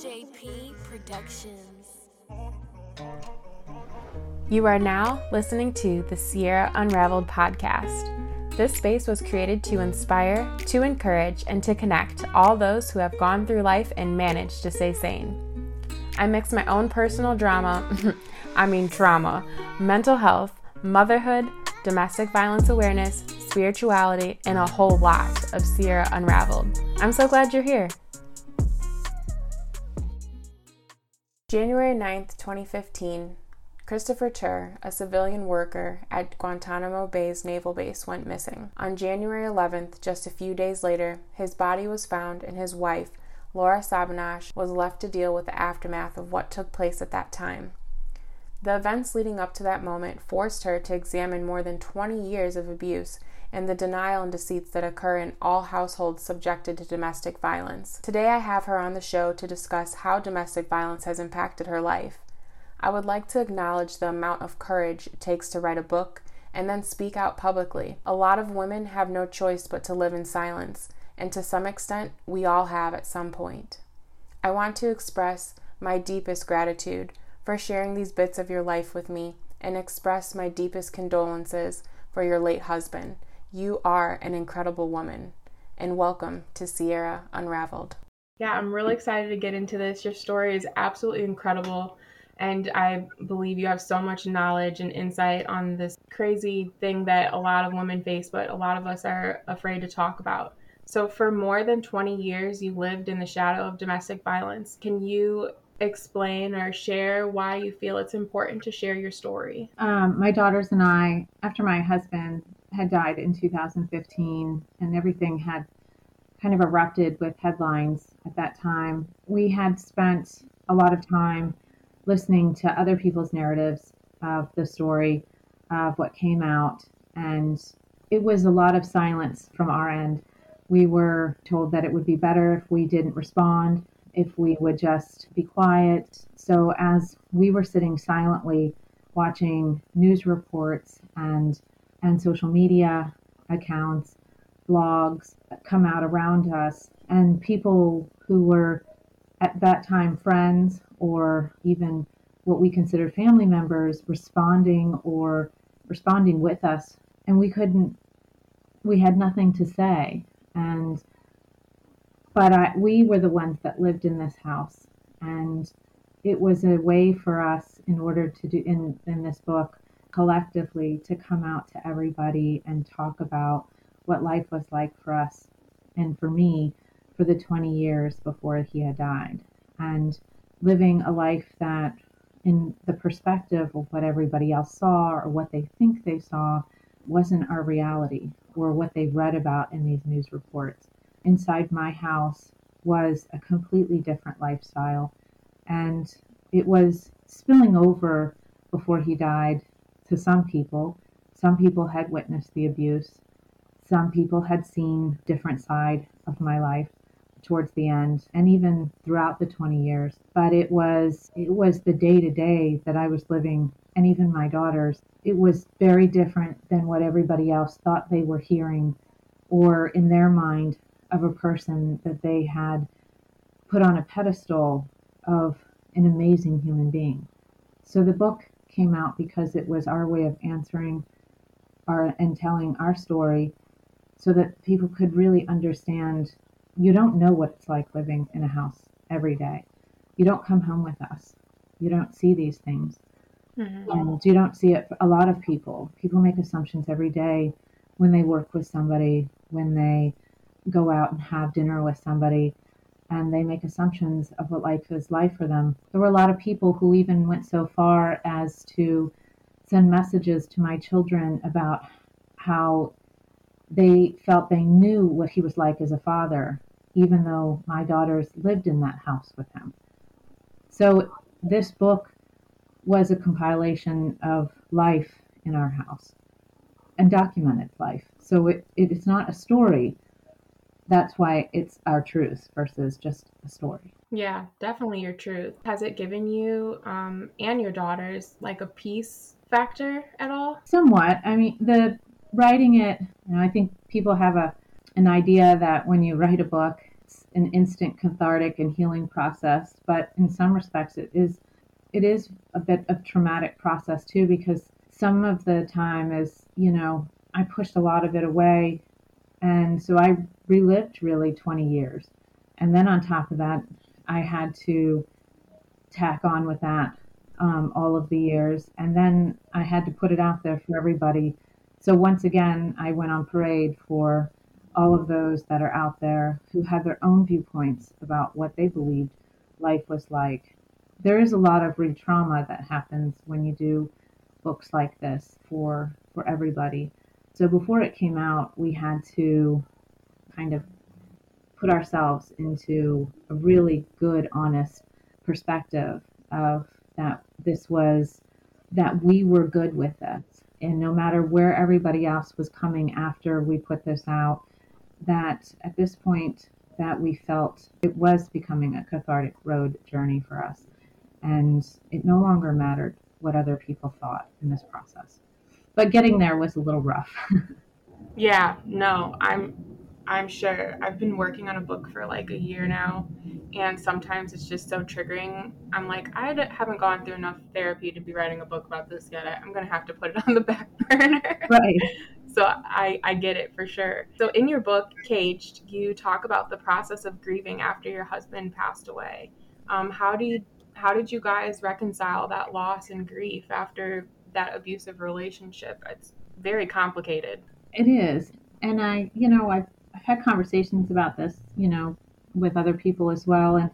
JP Productions. You are now listening to the Sierra Unraveled podcast. This space was created to inspire, to encourage, and to connect all those who have gone through life and managed to stay sane. I mix my own personal drama, I mean trauma, mental health, motherhood, domestic violence awareness, spirituality, and a whole lot of Sierra Unraveled. I'm so glad you're here. January 9th, 2015, Christopher Tur, a civilian worker at Guantanamo Bay's naval base, went missing. On January 11th, just a few days later, his body was found and his wife, Laura Sabanosh, was left to deal with the aftermath of what took place at that time. The events leading up to that moment forced her to examine more than 20 years of abuse and the denial and deceits that occur in all households subjected to domestic violence. Today, I have her on the show to discuss how domestic violence has impacted her life. I would like to acknowledge the amount of courage it takes to write a book and then speak out publicly. A lot of women have no choice but to live in silence, and to some extent, we all have at some point. I want to express my deepest gratitude for sharing these bits of your life with me and express my deepest condolences for your late husband. You are an incredible woman. And welcome to Sierra Unraveled. Yeah, I'm really excited to get into this. Your story is absolutely incredible. And I believe you have so much knowledge and insight on this crazy thing that a lot of women face, but a lot of us are afraid to talk about. So, for more than 20 years, you lived in the shadow of domestic violence. Can you explain or share why you feel it's important to share your story? Um, my daughters and I, after my husband had died in 2015 and everything had kind of erupted with headlines at that time, we had spent a lot of time listening to other people's narratives of the story of what came out. And it was a lot of silence from our end. We were told that it would be better if we didn't respond if we would just be quiet. So, as we were sitting silently watching news reports and, and social media accounts, blogs come out around us, and people who were at that time friends or even what we considered family members responding or responding with us, and we couldn't, we had nothing to say. And but I, we were the ones that lived in this house and it was a way for us in order to do in, in this book collectively to come out to everybody and talk about what life was like for us and for me for the 20 years before he had died and living a life that in the perspective of what everybody else saw or what they think they saw wasn't our reality or what they read about in these news reports inside my house was a completely different lifestyle. And it was spilling over before he died to some people. Some people had witnessed the abuse. Some people had seen different side of my life towards the end and even throughout the 20 years but it was it was the day to day that I was living and even my daughters it was very different than what everybody else thought they were hearing or in their mind of a person that they had put on a pedestal of an amazing human being. So the book came out because it was our way of answering our and telling our story so that people could really understand you don't know what it's like living in a house every day. You don't come home with us. You don't see these things. Mm-hmm. And you don't see it a lot of people. People make assumptions every day when they work with somebody, when they go out and have dinner with somebody and they make assumptions of what life is like for them. There were a lot of people who even went so far as to send messages to my children about how they felt they knew what he was like as a father, even though my daughters lived in that house with him. So this book was a compilation of life in our house and documented life. So it, it's not a story that's why it's our truth versus just a story. Yeah, definitely your truth. Has it given you um, and your daughters like a peace factor at all? Somewhat. I mean, the writing it, you know, I think people have a an idea that when you write a book, it's an instant cathartic and healing process, but in some respects it is it is a bit of traumatic process too because some of the time is, you know, I pushed a lot of it away and so I relived really 20 years. And then on top of that, I had to tack on with that um, all of the years. And then I had to put it out there for everybody. So once again, I went on parade for all of those that are out there who had their own viewpoints about what they believed life was like. There is a lot of re trauma that happens when you do books like this for for everybody. So before it came out, we had to kind of put ourselves into a really good, honest perspective of that this was that we were good with this. And no matter where everybody else was coming after we put this out, that at this point that we felt it was becoming a cathartic road journey for us. And it no longer mattered what other people thought in this process. But getting there was a little rough. yeah, no, I'm I'm sure. I've been working on a book for like a year now, and sometimes it's just so triggering. I'm like, I haven't gone through enough therapy to be writing a book about this yet. I'm gonna have to put it on the back burner. Right. so I, I get it for sure. So in your book, Caged, you talk about the process of grieving after your husband passed away. Um, how do you how did you guys reconcile that loss and grief after that abusive relationship? It's very complicated. It is. And I, you know, I've I've had conversations about this, you know, with other people as well, and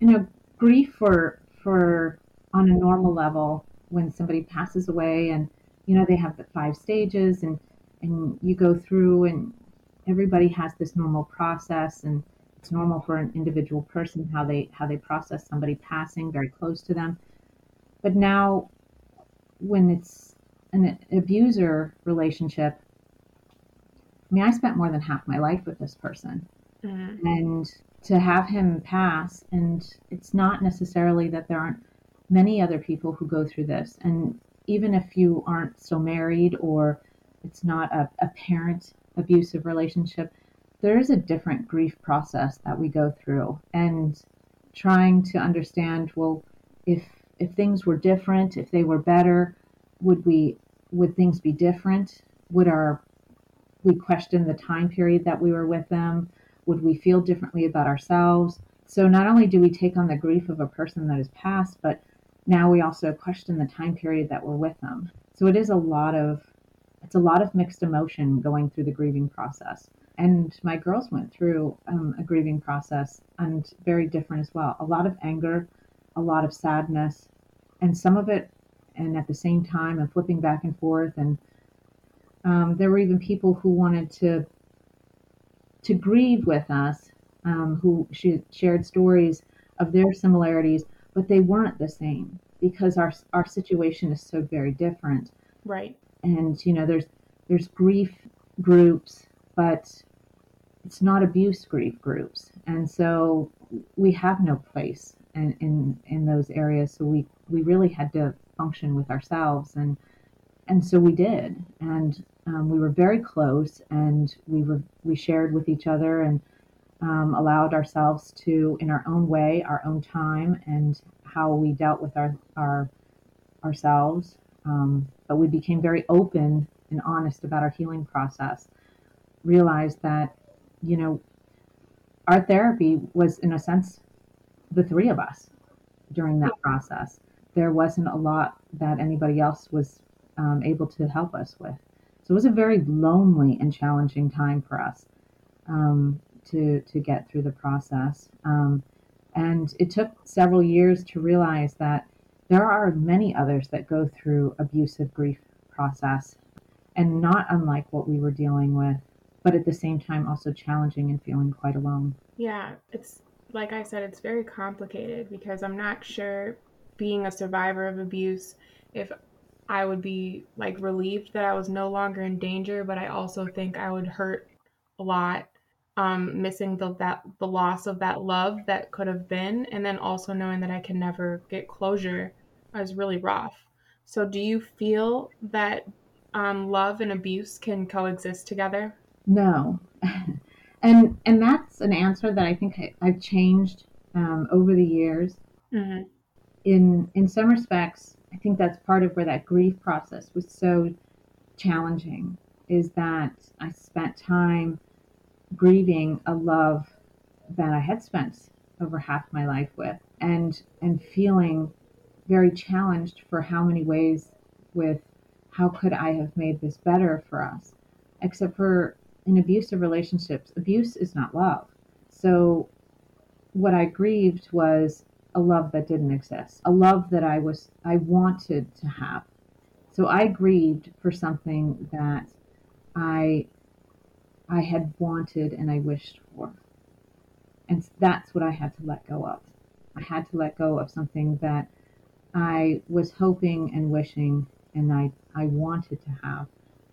you know, grief for for on a normal level when somebody passes away, and you know they have the five stages, and and you go through, and everybody has this normal process, and it's normal for an individual person how they how they process somebody passing very close to them, but now when it's an abuser relationship I mean, I spent more than half my life with this person. Mm-hmm. And to have him pass, and it's not necessarily that there aren't many other people who go through this. And even if you aren't so married or it's not a, a parent abusive relationship, there is a different grief process that we go through. And trying to understand, well, if if things were different, if they were better, would we would things be different? Would our we question the time period that we were with them. Would we feel differently about ourselves? So not only do we take on the grief of a person that has passed, but now we also question the time period that we're with them. So it is a lot of it's a lot of mixed emotion going through the grieving process. And my girls went through um, a grieving process and very different as well. A lot of anger, a lot of sadness, and some of it, and at the same time, and flipping back and forth and um, there were even people who wanted to to grieve with us, um, who shared stories of their similarities, but they weren't the same because our our situation is so very different. Right. And you know, there's there's grief groups, but it's not abuse grief groups, and so we have no place in in, those areas. So we we really had to function with ourselves and and so we did, and um, we were very close, and we were we shared with each other and um, allowed ourselves to, in our own way, our own time, and how we dealt with our our ourselves. Um, but we became very open and honest about our healing process. Realized that, you know, our therapy was, in a sense, the three of us during that process. There wasn't a lot that anybody else was um, able to help us with. So it was a very lonely and challenging time for us um, to to get through the process. Um, and it took several years to realize that there are many others that go through abusive grief process, and not unlike what we were dealing with, but at the same time also challenging and feeling quite alone. Yeah, it's like I said, it's very complicated because I'm not sure being a survivor of abuse if I would be like relieved that I was no longer in danger, but I also think I would hurt a lot um, missing the that the loss of that love that could have been, and then also knowing that I can never get closure is really rough. So, do you feel that um, love and abuse can coexist together? No, and and that's an answer that I think I, have changed um, over the years. Mm-hmm. In in some respects, I think that's part of where that grief process was so challenging. Is that I spent time grieving a love that I had spent over half my life with, and and feeling very challenged for how many ways with how could I have made this better for us, except for in abusive relationships, abuse is not love. So what I grieved was a love that didn't exist, a love that I was I wanted to have. So I grieved for something that I I had wanted and I wished for. And that's what I had to let go of. I had to let go of something that I was hoping and wishing and I, I wanted to have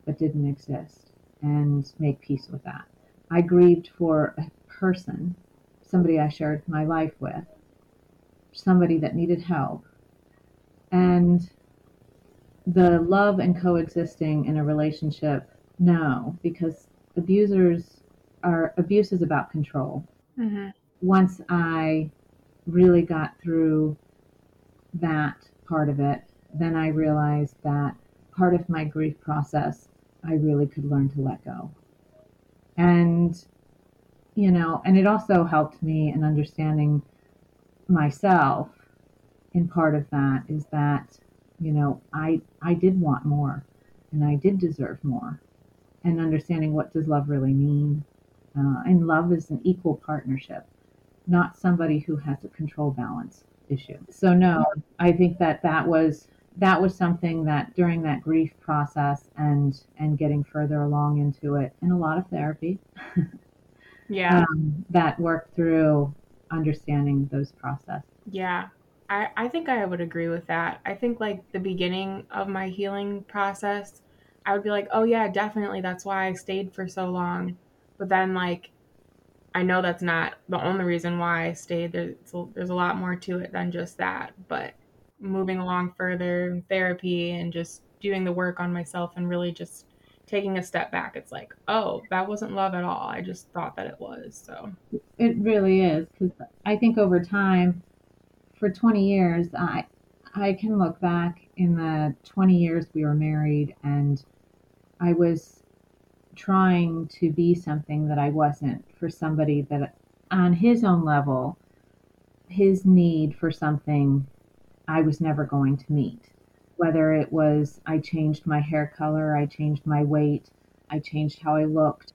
but didn't exist and make peace with that. I grieved for a person, somebody I shared my life with, somebody that needed help. And the love and coexisting in a relationship, no, because abusers are, abuse is about control. Mm-hmm. Once I really got through that part of it, then I realized that part of my grief process I really could learn to let go. And, you know, and it also helped me in understanding myself. And part of that is that, you know, I I did want more and I did deserve more. And understanding what does love really mean. Uh, and love is an equal partnership, not somebody who has a control balance issue. So no, I think that that was that was something that during that grief process and and getting further along into it and a lot of therapy yeah. um, that worked through understanding those processes yeah. I, I think i would agree with that. I think like the beginning of my healing process i would be like oh yeah definitely that's why i stayed for so long. But then like i know that's not the only reason why i stayed. There's, there's a lot more to it than just that but moving along further therapy and just doing the work on myself and really just taking a step back. It's like oh that wasn't love at all. I just thought that it was so. It really is because i think over time for 20 years i i can look back in the 20 years we were married and i was trying to be something that i wasn't for somebody that on his own level his need for something I was never going to meet. Whether it was I changed my hair color, I changed my weight, I changed how I looked,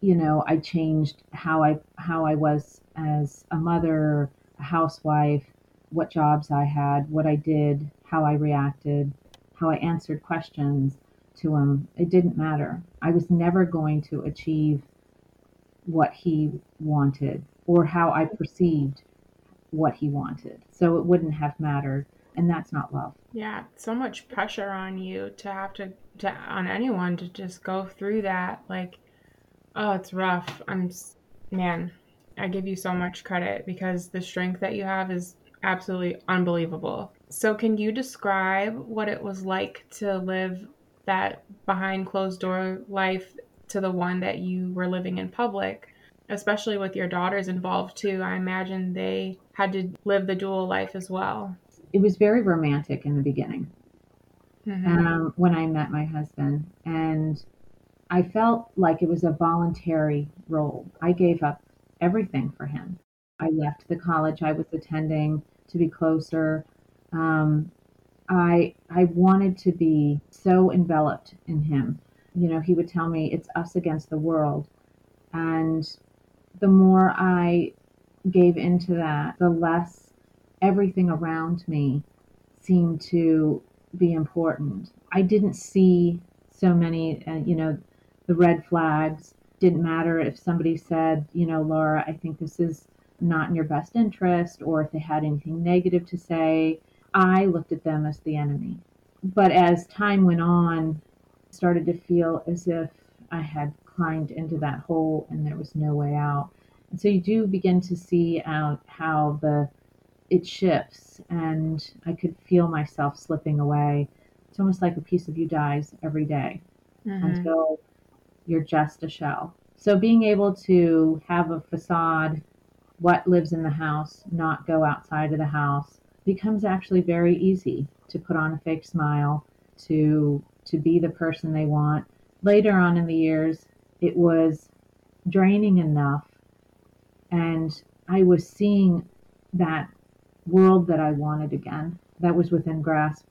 you know, I changed how I how I was as a mother, a housewife, what jobs I had, what I did, how I reacted, how I answered questions to him. It didn't matter. I was never going to achieve what he wanted or how I perceived what he wanted. So it wouldn't have mattered. And that's not love. Yeah, so much pressure on you to have to, to on anyone to just go through that. Like, oh, it's rough. I'm, man, I give you so much credit because the strength that you have is absolutely unbelievable. So, can you describe what it was like to live that behind closed door life to the one that you were living in public? Especially with your daughters involved too. I imagine they had to live the dual life as well. It was very romantic in the beginning mm-hmm. um, when I met my husband. And I felt like it was a voluntary role. I gave up everything for him. I left the college I was attending to be closer. Um, I I wanted to be so enveloped in him. You know, he would tell me it's us against the world, and the more I gave into that, the less everything around me seemed to be important. I didn't see so many, uh, you know, the red flags. Didn't matter if somebody said, you know, Laura, I think this is not in your best interest, or if they had anything negative to say. I looked at them as the enemy. But as time went on, started to feel as if I had climbed into that hole and there was no way out. And so you do begin to see out how the it shifts and I could feel myself slipping away. It's almost like a piece of you dies every day mm-hmm. until you're just a shell. So being able to have a facade, what lives in the house, not go outside of the house, becomes actually very easy to put on a fake smile, to to be the person they want. Later on in the years, it was draining enough and I was seeing that world that I wanted again that was within grasp.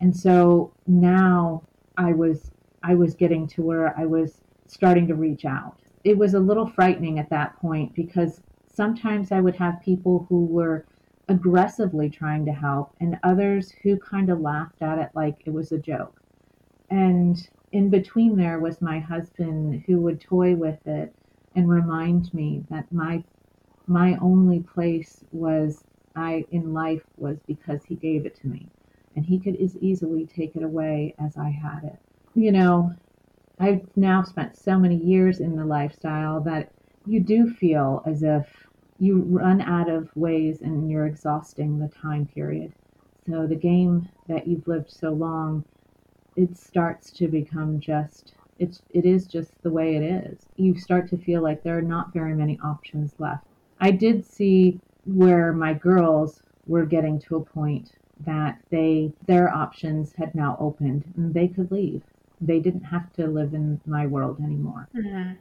And so now I was I was getting to where I was starting to reach out. It was a little frightening at that point because sometimes I would have people who were aggressively trying to help and others who kind of laughed at it like it was a joke. And in between there was my husband who would toy with it and remind me that my my only place was I in life was because he gave it to me and he could as easily take it away as I had it. You know, I've now spent so many years in the lifestyle that you do feel as if you run out of ways and you're exhausting the time period. So the game that you've lived so long, it starts to become just it's it is just the way it is. You start to feel like there are not very many options left. I did see where my girls were getting to a point that they their options had now opened and they could leave. They didn't have to live in my world anymore. Mm-hmm.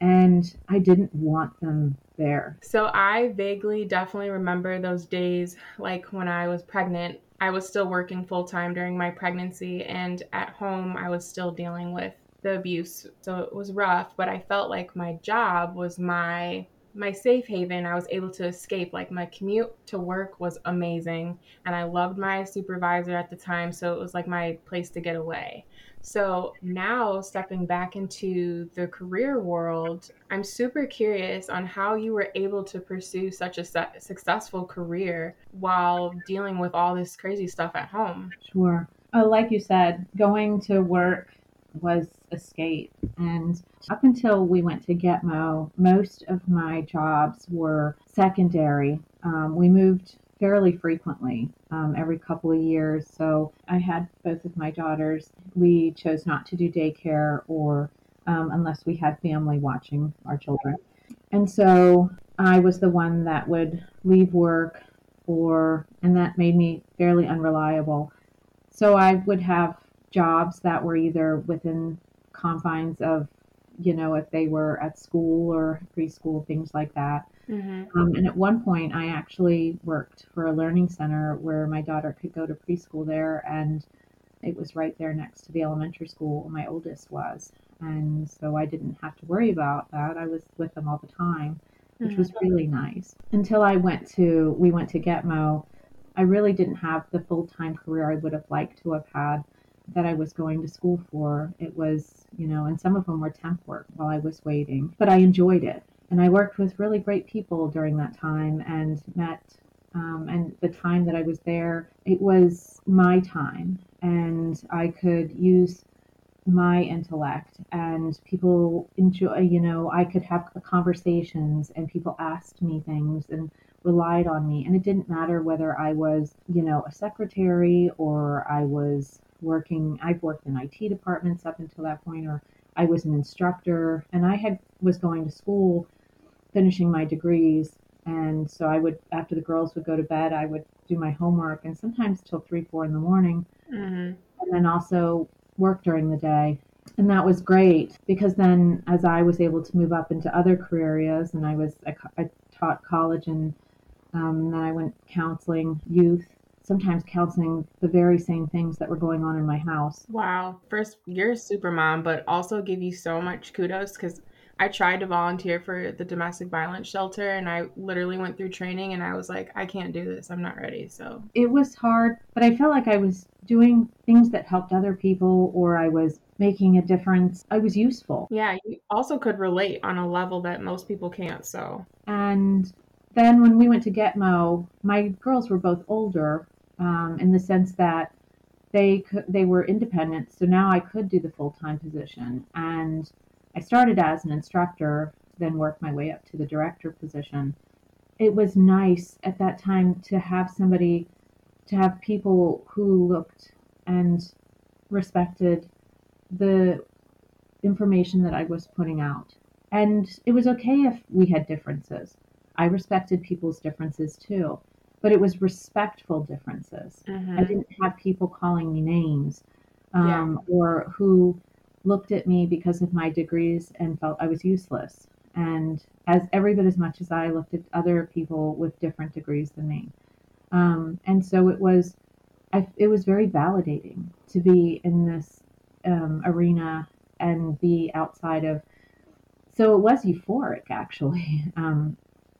And I didn't want them there. So I vaguely definitely remember those days like when I was pregnant. I was still working full time during my pregnancy and at home I was still dealing with the abuse. So it was rough, but I felt like my job was my my safe haven. I was able to escape. Like my commute to work was amazing, and I loved my supervisor at the time. So it was like my place to get away. So now stepping back into the career world, I'm super curious on how you were able to pursue such a su- successful career while dealing with all this crazy stuff at home. Sure. Uh, like you said, going to work was escape. And up until we went to Gitmo, most of my jobs were secondary. Um, we moved fairly frequently, um, every couple of years. So I had both of my daughters. We chose not to do daycare or um, unless we had family watching our children. And so I was the one that would leave work or, and that made me fairly unreliable. So I would have jobs that were either within confines of, you know, if they were at school or preschool, things like that. Mm-hmm. Um, and at one point, I actually worked for a learning center where my daughter could go to preschool there, and it was right there next to the elementary school my oldest was. And so I didn't have to worry about that. I was with them all the time, which mm-hmm. was really nice. Until I went to, we went to Gitmo, I really didn't have the full time career I would have liked to have had that I was going to school for. It was, you know, and some of them were temp work while I was waiting, but I enjoyed it. And I worked with really great people during that time and met, um, and the time that I was there, it was my time. And I could use my intellect and people enjoy you know i could have conversations and people asked me things and relied on me and it didn't matter whether i was you know a secretary or i was working i've worked in it departments up until that point or i was an instructor and i had was going to school finishing my degrees and so i would after the girls would go to bed i would do my homework and sometimes till three four in the morning mm-hmm. and then also work during the day and that was great because then as i was able to move up into other career areas and i was i, I taught college and um, then i went counseling youth sometimes counseling the very same things that were going on in my house. Wow. First, you're a super mom, but also give you so much kudos because I tried to volunteer for the domestic violence shelter and I literally went through training and I was like, I can't do this. I'm not ready. So it was hard, but I felt like I was doing things that helped other people or I was making a difference. I was useful. Yeah, you also could relate on a level that most people can't. So, and then when we went to Gitmo, my girls were both older um, in the sense that they could, they were independent. So now I could do the full time position, and I started as an instructor, then worked my way up to the director position. It was nice at that time to have somebody, to have people who looked and respected the information that I was putting out. And it was okay if we had differences. I respected people's differences too, but it was respectful differences. Mhm. I didn't have people calling me names um, or who looked at me because of my degrees and felt I was useless. And as every bit as much as I looked at other people with different degrees than me. Um, and so it was, I, it was very validating to be in this um, arena and be outside of. So it was euphoric, actually. Um,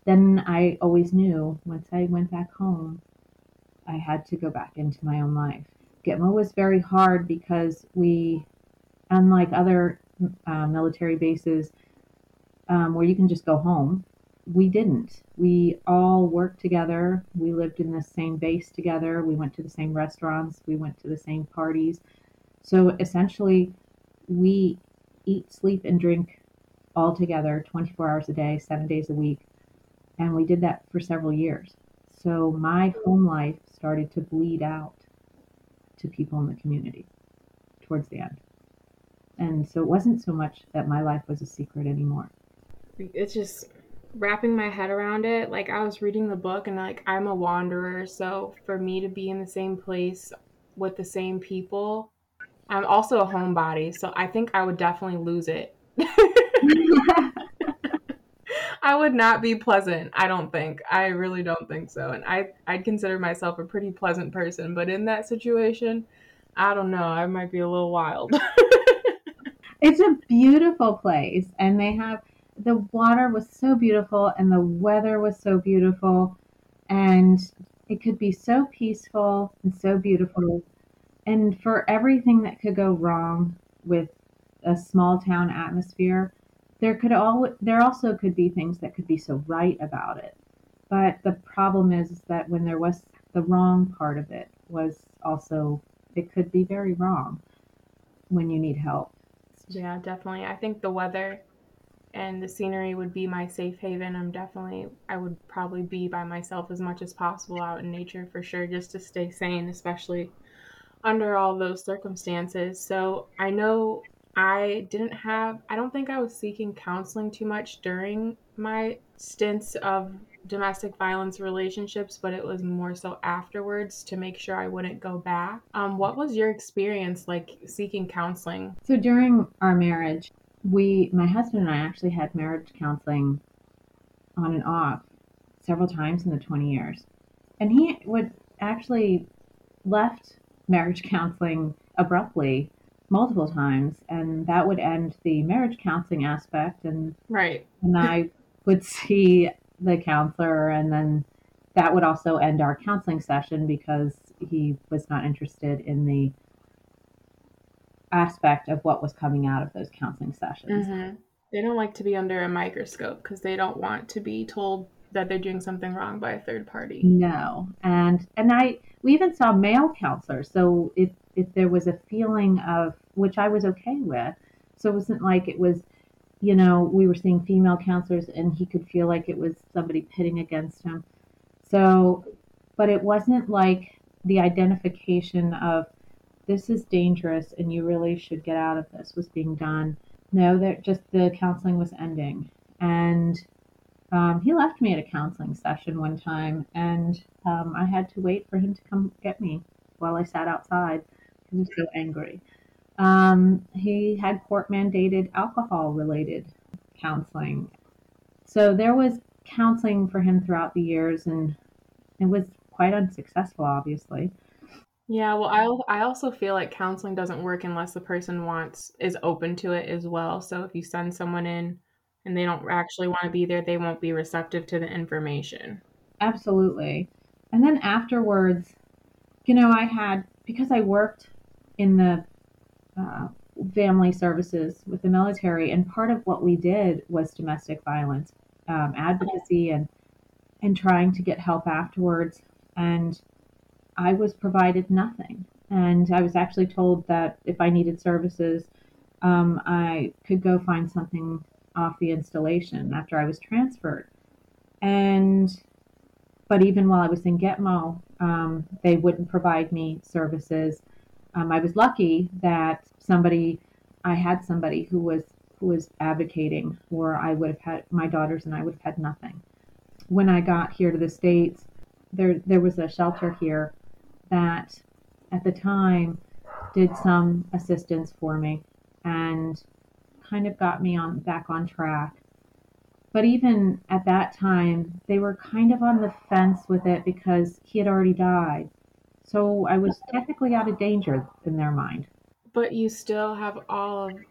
then I always knew once I went back home, I had to go back into my own life. Gitmo was very hard because we, unlike other uh, military bases um, where you can just go home, we didn't. We all worked together. We lived in the same base together. We went to the same restaurants. We went to the same parties. So essentially, we eat, sleep, and drink all together 24 hours a day, seven days a week. And we did that for several years. So my home life started to bleed out to people in the community towards the end. And so it wasn't so much that my life was a secret anymore. it's just wrapping my head around it. Like i was reading the book and like i'm a wanderer. So for me to be in the same place with the same people i'm also a homebody. So i think i would definitely lose it. I would not be pleasant i don't think. I really don't think so. And i i'd consider myself a pretty pleasant person. But in that situation i don't know. I might be a little wild It's a beautiful place, and they have the water was so beautiful, and the weather was so beautiful, and it could be so peaceful and so beautiful. And for everything that could go wrong with a small town atmosphere, there could all there also could be things that could be so right about it. But the problem is, that when there was the wrong part of it was also it could be very wrong when you need help. Yeah, definitely. I think the weather and the scenery would be my safe haven. I'm definitely, I would probably be by myself as much as possible out in nature for sure, just to stay sane, especially under all those circumstances. So I know I didn't have, I don't think I was seeking counseling too much during my stints of domestic violence relationships, but it was more so afterwards to make sure I wouldn't go back. Um, what was your experience like seeking counseling? So during our marriage, we, my husband and I actually had marriage counseling on and off several times in the 20 years. And he would actually left marriage counseling abruptly multiple times and that would end the marriage counseling aspect and Right. and I would see the counselor and then that would also end our counseling session because he was not interested in the aspect of what was coming out of those counseling sessions. Mm-hmm. They don't like to be under a microscope because they don't want to be told that they're doing something wrong by a third party. No, and and I we even saw male counselors. So if if there was a feeling of which I was okay with, so it wasn't like it was, you know, we were seeing female counselors and he could feel like it was somebody pitting against him. So, but it wasn't like the identification of this is dangerous and you really should get out of this was being done. No, that just the counseling was ending and um, he left me at a counseling session one time, and um, I had to wait for him to come get me while I sat outside he was so angry. Um, he had court mandated alcohol related counseling. So there was counseling for him throughout the years, and it was quite unsuccessful, obviously. Yeah, well, I I also feel like counseling doesn't work unless the person wants is open to it as well. So if you send someone in and they don't actually want to be there, they won't be receptive to the information. Absolutely. And then afterwards, you know, I had, because I worked in the uh, family services with the military, and part of what we did was domestic violence um, advocacy and and trying to get help afterwards. And I was provided nothing. And I was actually told that if I needed services, um, I could go find something off the installation after I was transferred. And but even while I was in Gitmo, um, they wouldn't provide me services. Um, I was lucky that somebody, I had somebody who was who was advocating, or I would have had my daughters and I would have had nothing. When I got here to the States, there there was a shelter here that at the time did some assistance for me and kind of got me on back on track. But even at that time, they were kind of on the fence with it because he had already died. So I was technically out of danger in their mind. But you still have all of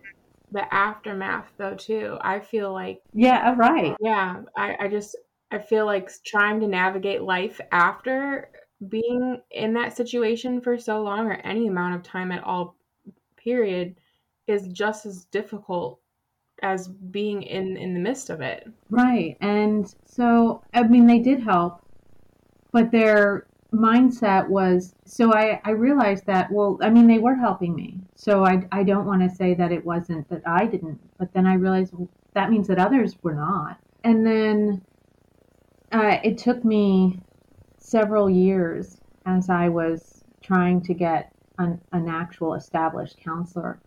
the aftermath though too. I feel like Yeah, uh, right. yeah, I, I just I feel like trying to navigate life after being in that situation for so long or any amount of time at all period is just as difficult as being in in the midst of it. Right. And so I mean they did help, but their mindset was so I, I realized that well I mean they were helping me. So I I don't want to say that it wasn't that I didn't, but then I realized well, that means that others were not. And then uh, it took me several years as I was trying to get an, an actual established counselor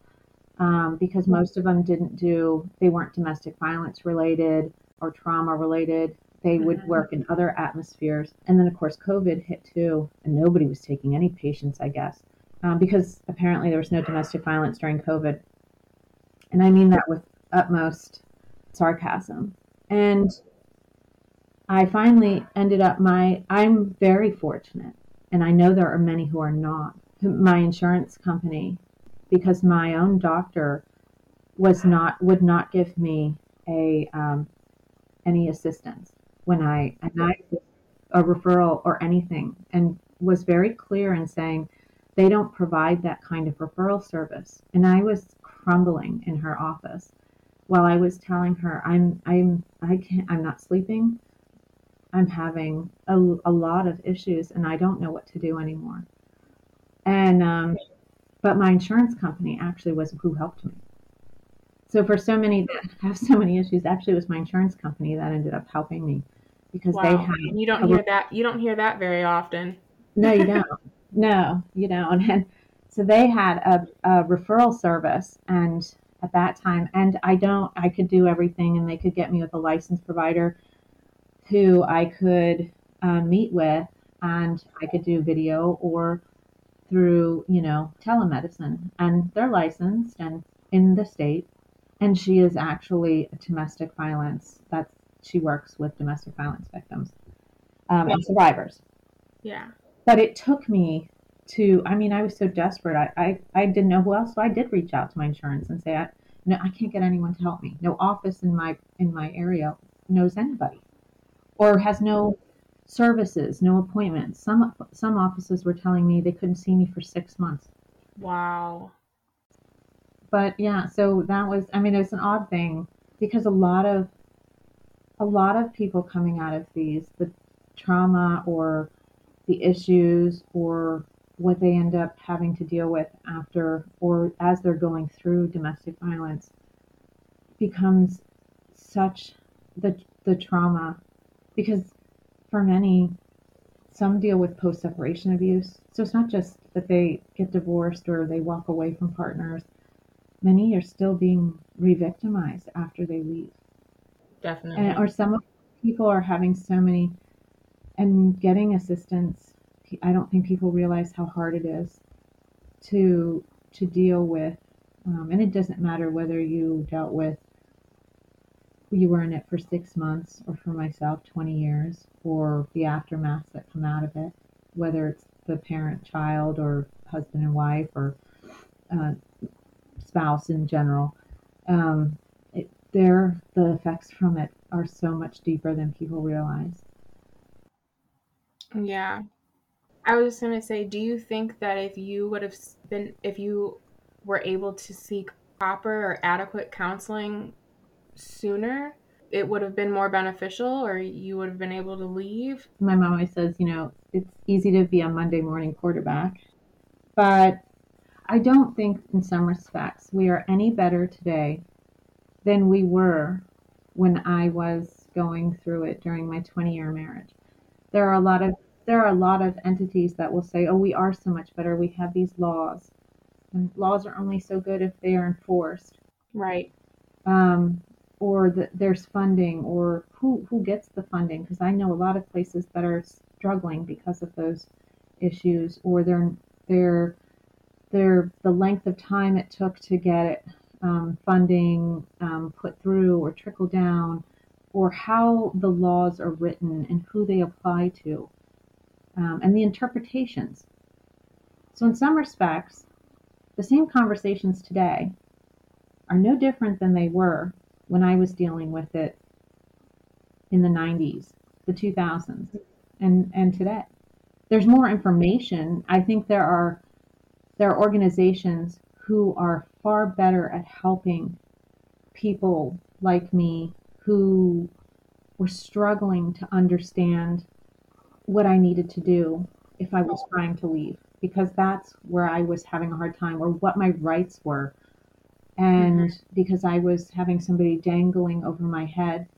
um, because most of them didn't do, they weren't domestic violence related or trauma related. They would work in other atmospheres. And then, of course, COVID hit too, and nobody was taking any patients, I guess, um, because apparently there was no domestic violence during COVID. And I mean that with utmost sarcasm. And I finally ended up my, I'm very fortunate, and I know there are many who are not. My insurance company, because my own doctor was not, would not give me a, um, any assistance when I, I, a referral or anything, and was very clear in saying they don't provide that kind of referral service. And I was crumbling in her office while I was telling her I'm I'm I can't I'm not sleeping. I'm having a, a lot of issues and I don't know what to do anymore. And um, but my insurance company actually was who helped me. So for so many that have so many issues, actually it was my insurance company that ended up helping me because they Wow. had And you don't a hear that you don't hear that very often. no, you don't. no, you don't. And so they had a, a referral service, and at that time, and I don't, I could do everything, and they could get me with a licensed provider who I could uh, meet with, and I could do video or through, you know, telemedicine. And they're licensed and in the state, and she is actually a domestic violence. That's she works with domestic violence victims um, and survivors. Yeah. but it took me to i mean i was so desperate. I, I i didn't know who else so i did reach out to my insurance and say i no i can't get anyone to help me. No office in my in my area knows anybody or has no services no appointments. Some some offices were telling me they couldn't see me for six months. Wow. but yeah so that was i mean it was an odd thing because a lot of a lot of people coming out of these the trauma or the issues or what they end up having to deal with after or as they're going through domestic violence becomes such the the trauma. Because for many some deal with post separation abuse. So it's not just that they get divorced or they walk away from partners. Many are still being re-victimized after they leave Definitely. and or some people are having so many and getting assistance i don't think people realize how hard it is to to deal with um, and it doesn't matter whether you dealt with you were in it for six months or for myself 20 years or the aftermaths that come out of it whether it's the parent child or husband and wife or uh, spouse in general um, there the effects from it are so much deeper than people realize Yeah. I was just gonna say, do you think that if you would have been, if you were able to seek proper or adequate counseling sooner, it would have been more beneficial or you would have been able to leave? my mom always says, you know, it's easy to be a Monday morning quarterback, but I don't think in some respects we are any better today than we were when I was going through it during my 20 year marriage. There are a lot of there are a lot of entities that will say, "Oh, we are so much better. We have these laws." And laws are only so good if they are enforced. Right. um, or that there's funding, or who who gets the funding? Because I know a lot of places that are struggling because of those issues, or they're they're they're the length of time it took to get it um, funding um, put through or trickle down, or how the laws are written and who they apply to, um, and the interpretations. So, in some respects, the same conversations today are no different than they were when I was dealing with it in the 90s, the 2000s, and, and today. There's more information. I think there are there are organizations who are far better at helping people like me who were struggling to understand what I needed to do if I was trying to leave because that's where I was having a hard time or what my rights were. And mm-hmm. because I was having somebody dangling over my head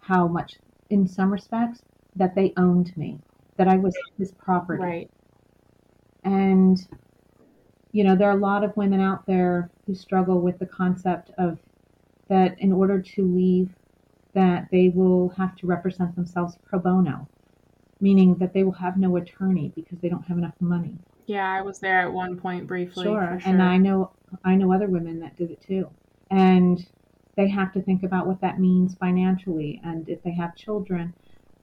how much, in some respects, that they owned me, that I was his property. Right. And you know, there are a lot of women out there who struggle with the concept of that in order to leave, that they will have to represent themselves pro bono, meaning that they will have no attorney because they don't have enough money. Yeah, I was there at one point briefly. Sure. sure. And I know I know other women that did it too. And they have to think about what that means financially and if they have children,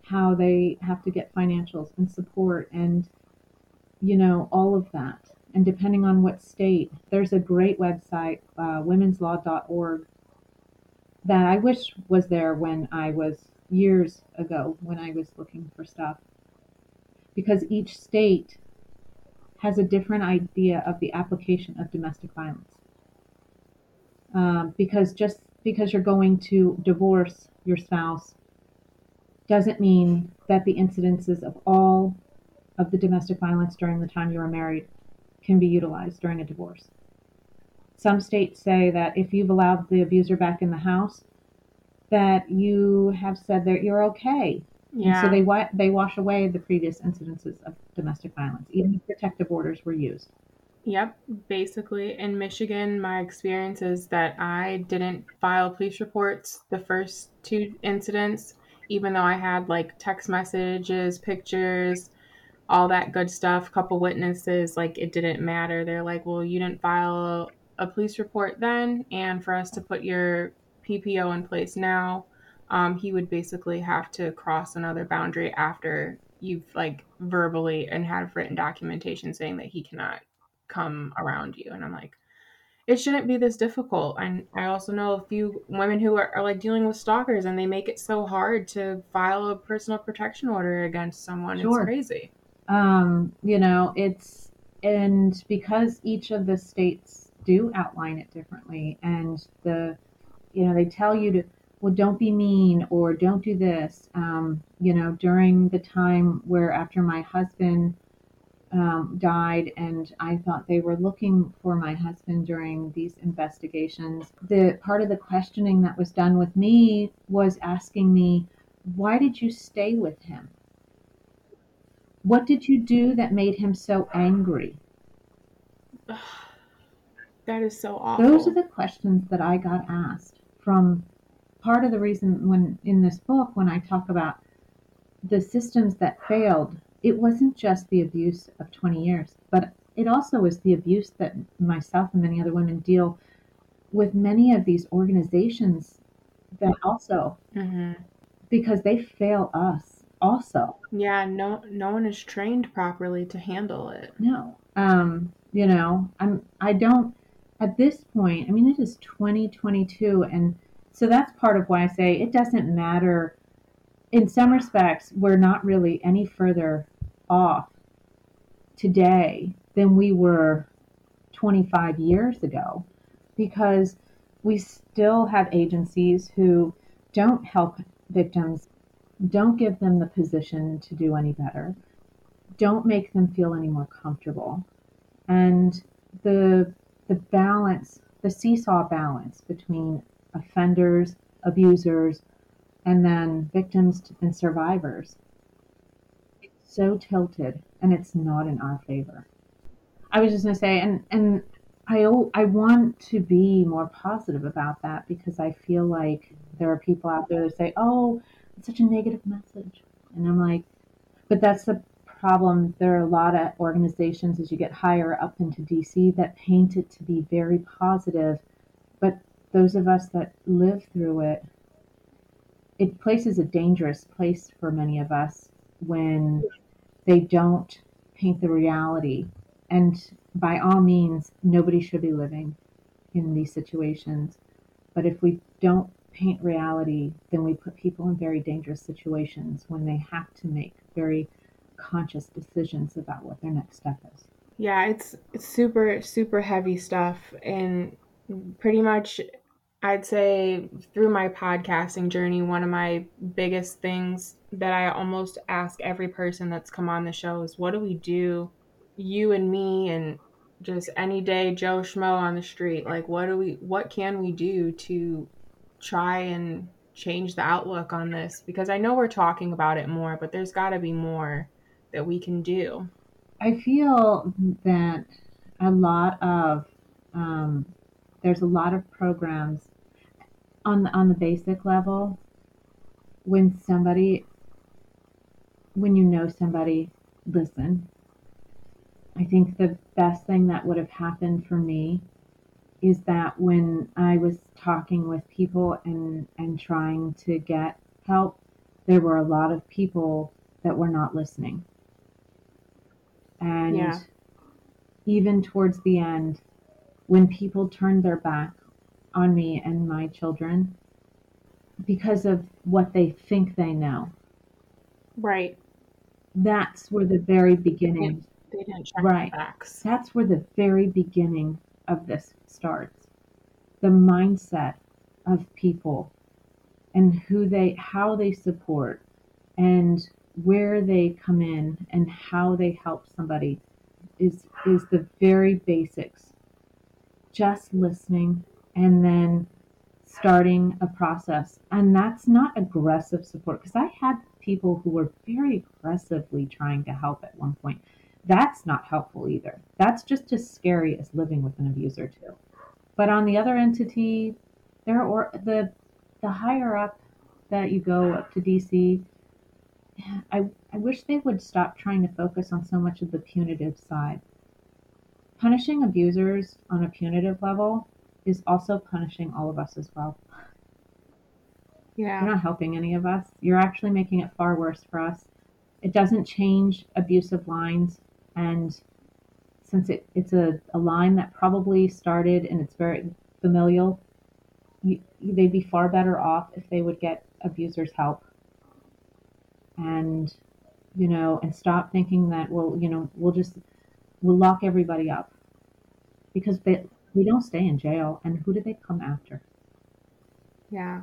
how they have to get financials and support and you know, all of that and depending on what state, there's a great website, uh, womenslaw.org, that I wish was there when I was years ago when I was looking for stuff. Because each state has a different idea of the application of domestic violence. Um, because just because you're going to divorce your spouse doesn't mean that the incidences of all of the domestic violence during the time you were married can be utilized during a divorce. Some states say that if you've allowed the abuser back in the house, that you have said that you're okay. Yeah. And so they wa- they wash away the previous incidences of domestic violence, even if protective orders were used. Yep, basically in Michigan, my experience is that I didn't file police reports the first two incidents, even though I had like text messages, pictures, all that good stuff, couple witnesses, like it didn't matter. They're like, well, you didn't file a police report then, and for us to put your PPO in place now, um, he would basically have to cross another boundary after you've like verbally and have written documentation saying that he cannot come around you. And I'm like, it shouldn't be this difficult. And I also know a few women who are, are, like dealing with stalkers and they make it so hard to file a personal protection order against someone. Sure. It's crazy um, you know, it's and because each of the states do outline it differently, and the you know they tell you to well don't be mean or don't do this. Um, you know, during the time where after my husband um, died, and I thought they were looking for my husband during these investigations. The part of the questioning that was done with me was asking me, why did you stay with him? What did you do that made him so angry? That is so awful. Those are the questions that I got asked from part of the reason when in this book when I talk about the systems that failed, it wasn't just the abuse of 20 years, but it also was the abuse that myself and many other women deal with many of these organizations that also mm-hmm. because they fail us also. Yeah, no no one is trained properly to handle it. No. Um, you know, I'm I don't at this point, I mean it is 2022 and so that's part of why I say it doesn't matter in some respects we're not really any further off today than we were 25 years ago because we still have agencies who don't help victims don't give them the position to do any better. Don't make them feel any more comfortable. And the the balance, the seesaw balance between offenders, abusers, and then victims and survivors. It's so tilted and it's not in our favor. I was just gonna say, and and I, I want to be more positive about that because I feel like there are people out there that say, oh, it's such a negative message. And I'm like, but that's the problem. There are a lot of organizations as you get higher up into DC that paint it to be very positive. But those of us that live through it, it places a dangerous place for many of us when they don't paint the reality. And by all means, nobody should be living in these situations. But if we don't paint reality, then we put people in very dangerous situations when they have to make very conscious decisions about what their next step is. Yeah, it's, it's super, super heavy stuff. And pretty much, I'd say through my podcasting journey, one of my biggest things that I almost ask every person that's come on the show is what do we do, you and me, and just any day Joe Schmo on the street? Like, what do we, what can we do to try and change the outlook on this? Because I know we're talking about it more, but there's got to be more that we can do? I feel that a lot of um, there's a lot of programs on on the basic level when somebody when you know somebody listen i think the best thing that would have happened for me is that when i was talking with people and and trying to get help there were a lot of people that were not listening and yeah. even towards the end, when people turned their back on me and my children because of what they think they know. Right. That's where the very beginning. They, they didn't check right. Facts. That's where the very beginning of this starts. The mindset of people and who they how they support and where they come in and how they help somebody is is the very basics. Just listening and then starting a process. And that's not aggressive support because i had people who were very aggressively trying to help at one point that's not helpful either that's just as scary as living with an abuser too but on the other entity there or the the higher up that you go up to dc I, I wish they would stop trying to focus on so much of the punitive side. Punishing abusers on a punitive level is also punishing all of us as well. Yeah. You're not helping any of us. You're actually making it far worse for us. It doesn't change abusive lines. And since it, it's a, a line that probably started and it's very familial, you, they'd be far better off if they would get abusers' help. And you know and stop thinking that well you know we'll just we'll lock everybody up. Because they they don't stay in jail. And who do they come after? Yeah.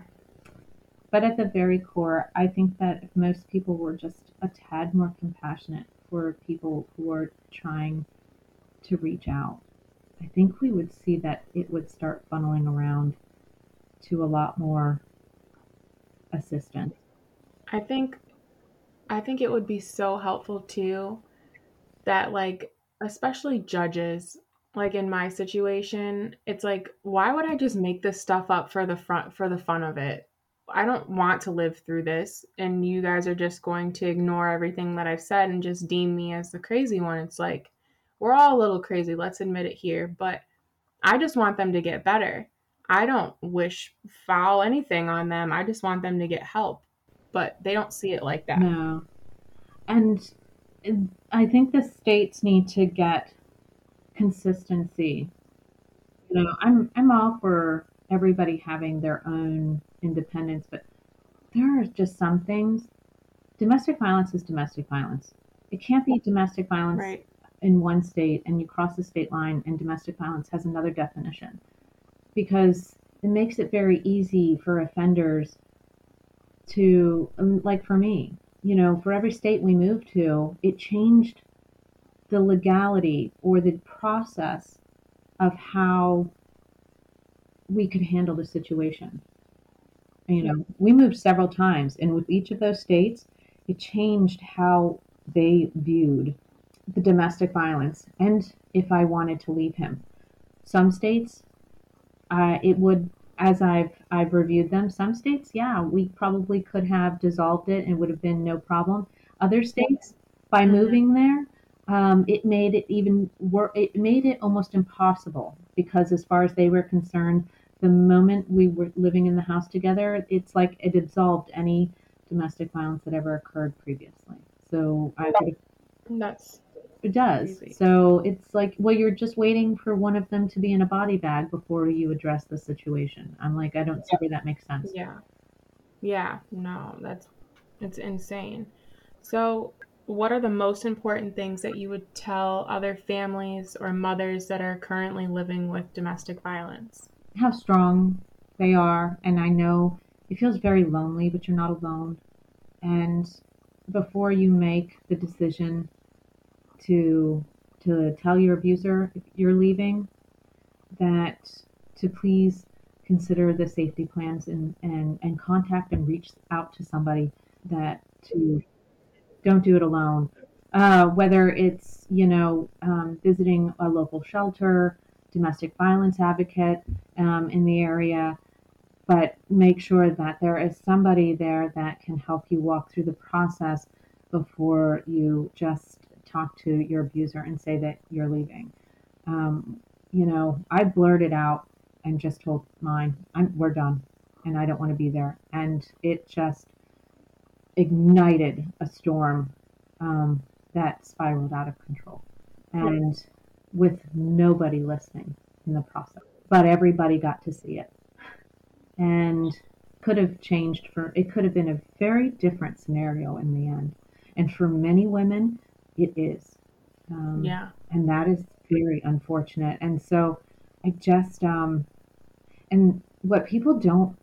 But at the very core i think that if most people were just a tad more compassionate for people who are trying to reach out. I think we would see that it would start funneling around to a lot more assistance. I think I think it would be so helpful too that like especially judges like in my situation it's like why would I just make this stuff up for the front for the fun of it I don't want to live through this and you guys are just going to ignore everything that I've said and just deem me as the crazy one it's like we're all a little crazy let's admit it here but I just want them to get better I don't wish foul anything on them I just want them to get help but they don't see it like that. No. And I think the states need to get consistency. You know, I'm I'm all for everybody having their own independence, but there are just some things. Domestic violence is domestic violence. It can't be domestic violence right. in one state and you cross the state line and domestic violence has another definition. Because it makes it very easy for offenders to um, like for me you know for every state we moved to it changed the legality or the process of how we could handle the situation you know we moved several times and with each of those states it changed how they viewed the domestic violence and if i wanted to leave him some states, uh, it would, as I've I've reviewed them. Some states, yeah, we probably could have dissolved it and it would have been no problem. Other states, by Mhm. moving there, um, it made it even wor- It made it almost impossible because, as far as they were concerned, the moment we were living in the house together, it's like it absolved any domestic violence that ever occurred previously. So I That's it does. Crazy. So it's like, well, you're just waiting for one of them to be in a body bag before you address the situation. I'm like, I don't see where that makes sense. yeah. Yeah, no, that's it's insane. So, what are the most important things that you would tell other families or mothers that are currently living with domestic violence? How strong they are, and I know it feels very lonely, but you're not alone. And before you make the decision to to tell your abuser you're leaving, that to please consider the safety plans and, and, and contact and reach out to somebody that to don't do it alone. Uh, whether it's you know um, visiting a local shelter, domestic violence advocate um, in the area, but make sure that there is somebody there that can help you walk through the process before you just talk to your abuser and say that you're leaving. Um, you know, I blurted out and just told mine, I'm, we're done and I don't want to be there. And it just ignited a storm um, that spiraled out of control. And with nobody listening in the process, but everybody got to see it. And could have changed for it could have been a very different scenario in the end. And for many women, it is. Um, Yeah. and that is very unfortunate. And so I just um, and what people don't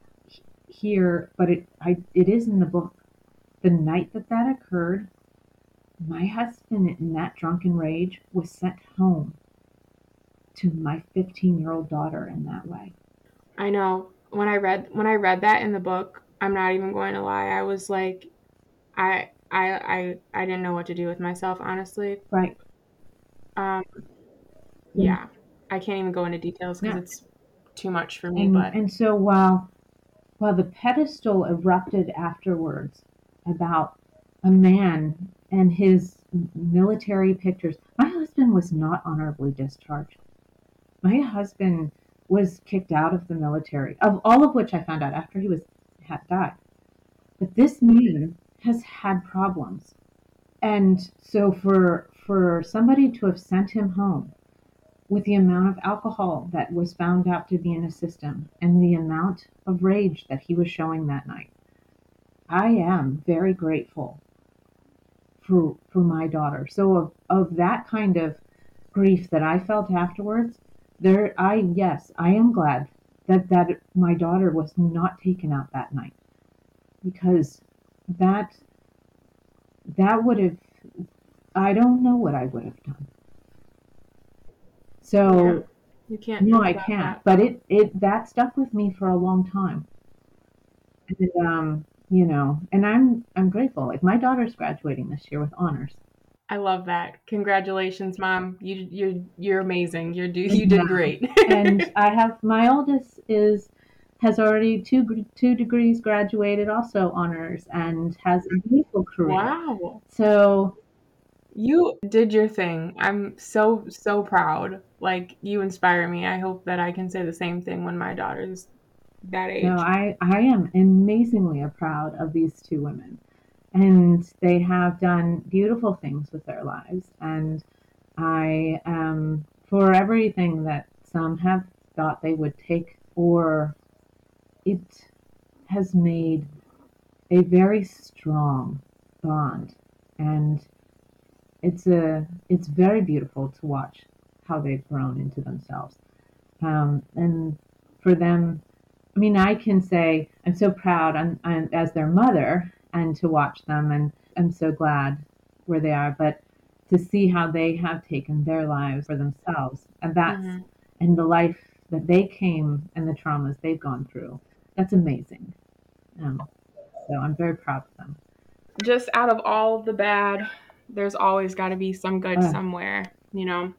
hear, but it I it is in the book. The night that that occurred, my husband in that drunken rage was sent home to my 15 year old daughter in that way. I know. When I read when I read that in the book, I'm not even going to lie. I was like I I I I didn't know what to do with myself, honestly. Right. Um yeah. I can't even go into details because Yeah. it's too much for me, And, but and so while while the pedestal erupted afterwards about a man and his military pictures, my husband was not honorably discharged. My husband was kicked out of the military, of all of which I found out after he was had died. But this man has had problems, and so for for somebody to have sent him home with the amount of alcohol that was found out to be in his system and the amount of rage that he was showing that night. I am very grateful for for my daughter. So of, of that kind of grief that I felt afterwards, there I yes, I am glad that that my daughter was not taken out that night. Because that that would have I don't know what I would have done. So you can't no, I can't. that. But it it that stuck with me for a long time. And um, you know, and I'm I'm grateful. Like my daughter's graduating this year with honors. I love that. Congratulations, mom. You you're you're amazing. You're do you did Yeah. great. and I have my oldest is has already two two degrees graduated, also honors, and has a beautiful career. wow. So You did your thing. I'm so so proud. Like you inspire me. I hope that I can say the same thing when my daughter's that age. no, I I am amazingly proud of these two women, and they have done beautiful things with their lives, and I am for everything that some have thought they would take, or it has made a very strong bond, and it's a it's very beautiful to watch how they've grown into themselves, um, and for them, I mean, I can say I'm so proud I'm, I'm, as their mother, and to watch them, and I'm so glad where they are, but to see how they have taken their lives for themselves, and that's Mhm. and the life that they came and the traumas they've gone through, that's amazing. Um, so I'm very proud of them. Just out of all the bad, there's always got to be some good Uh. somewhere, you know.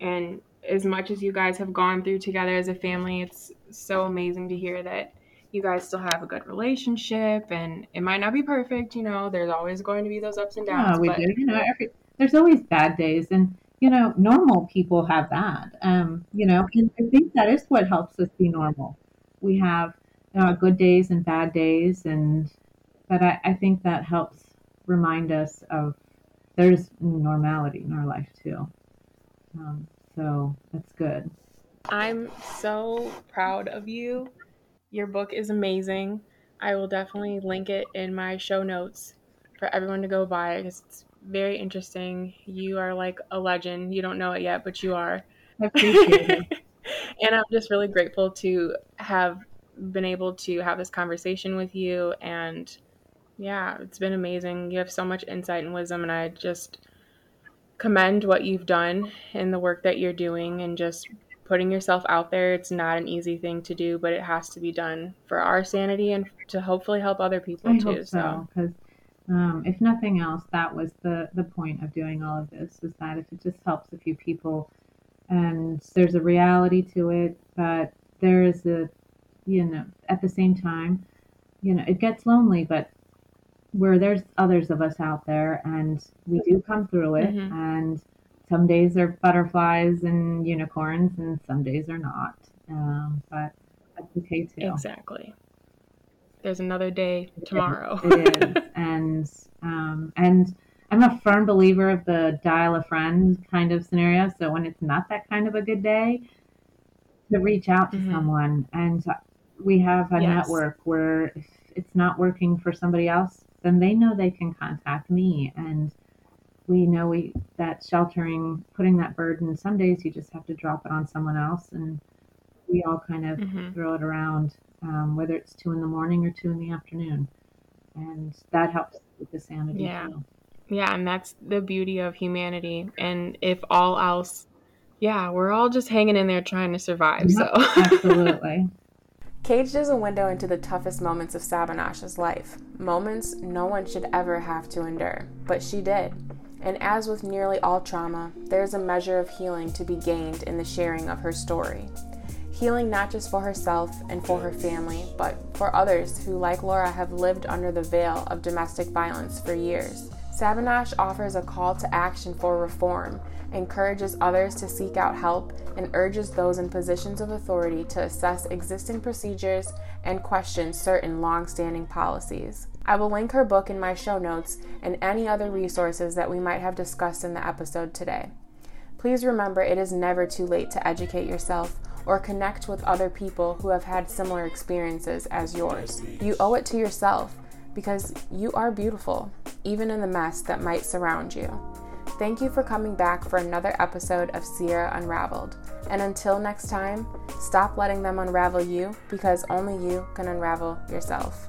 And as much as you guys have gone through together as a family, it's so amazing to hear that you guys still have a good relationship and it might not be perfect, you know, there's always going to be those ups and downs. Yeah, we but... do. You know, every, there's always bad days and you know, normal people have that. Um, you know, and I think that is what helps us be normal. We have you know, good days and bad days and but I, I think that helps remind us of there's normality in our life too. Um, so that's good. I'm so proud of you. Your book is amazing. I will definitely link it in my show notes for everyone to go buy because it's very interesting. You are like a legend. You don't know it yet, but you are. I appreciate it. and I'm just really grateful to have been able to have this conversation with you. And yeah, it's been amazing. You have so much insight and wisdom, and I just commend what you've done and the work that you're doing and just putting yourself out there. It's not an easy thing to do, but it has to be done for our sanity and to hopefully help other people I too. Hope so, because um, if nothing else, that was the the point of doing all of this was that if it just helps a few people, and there's a reality to it, but there is a, you know, at the same time, you know, it gets lonely, but where there's others of us out there and we do come through it mm-hmm. and some days are butterflies and unicorns and some days are not. Um, but that's okay too. Exactly. There's another day tomorrow. It is. And um, and i'm a firm believer of the dial a friend kind of scenario. So when it's not that kind of a good day to reach out to mm-hmm. someone. And we have a yes. network where if it's not working for somebody else then they know they can contact me. And we know we that sheltering putting that burden some days you just have to drop it on someone else and we all kind of mm-hmm. throw it around um, whether it's two in the morning or two in the afternoon. And that helps with the sanity yeah. too. yeah and that's the beauty of humanity. And if all else yeah we're all just hanging in there trying to survive so. Absolutely Caged is a window into the toughest moments of Sabanosh's life, moments no one should ever have to endure, but she did. And as with nearly all trauma, there is a measure of healing to be gained in the sharing of her story. Healing not just for herself and for her family, but for others who, like Laura, have lived under the veil of domestic violence for years. Sabanosh offers a call to action for reform encourages others to seek out help, and urges those in positions of authority to assess existing procedures and question certain long standing policies. I will link her book in my show notes and any other resources that we might have discussed in the episode today. Please remember it is never too late to educate yourself or connect with other people who have had similar experiences as yours. You owe it to yourself because you are beautiful, even in the mess that might surround you. Thank you for coming back for another episode of Sierra Unraveled. And until next time, stop letting them unravel you because only you can unravel yourself.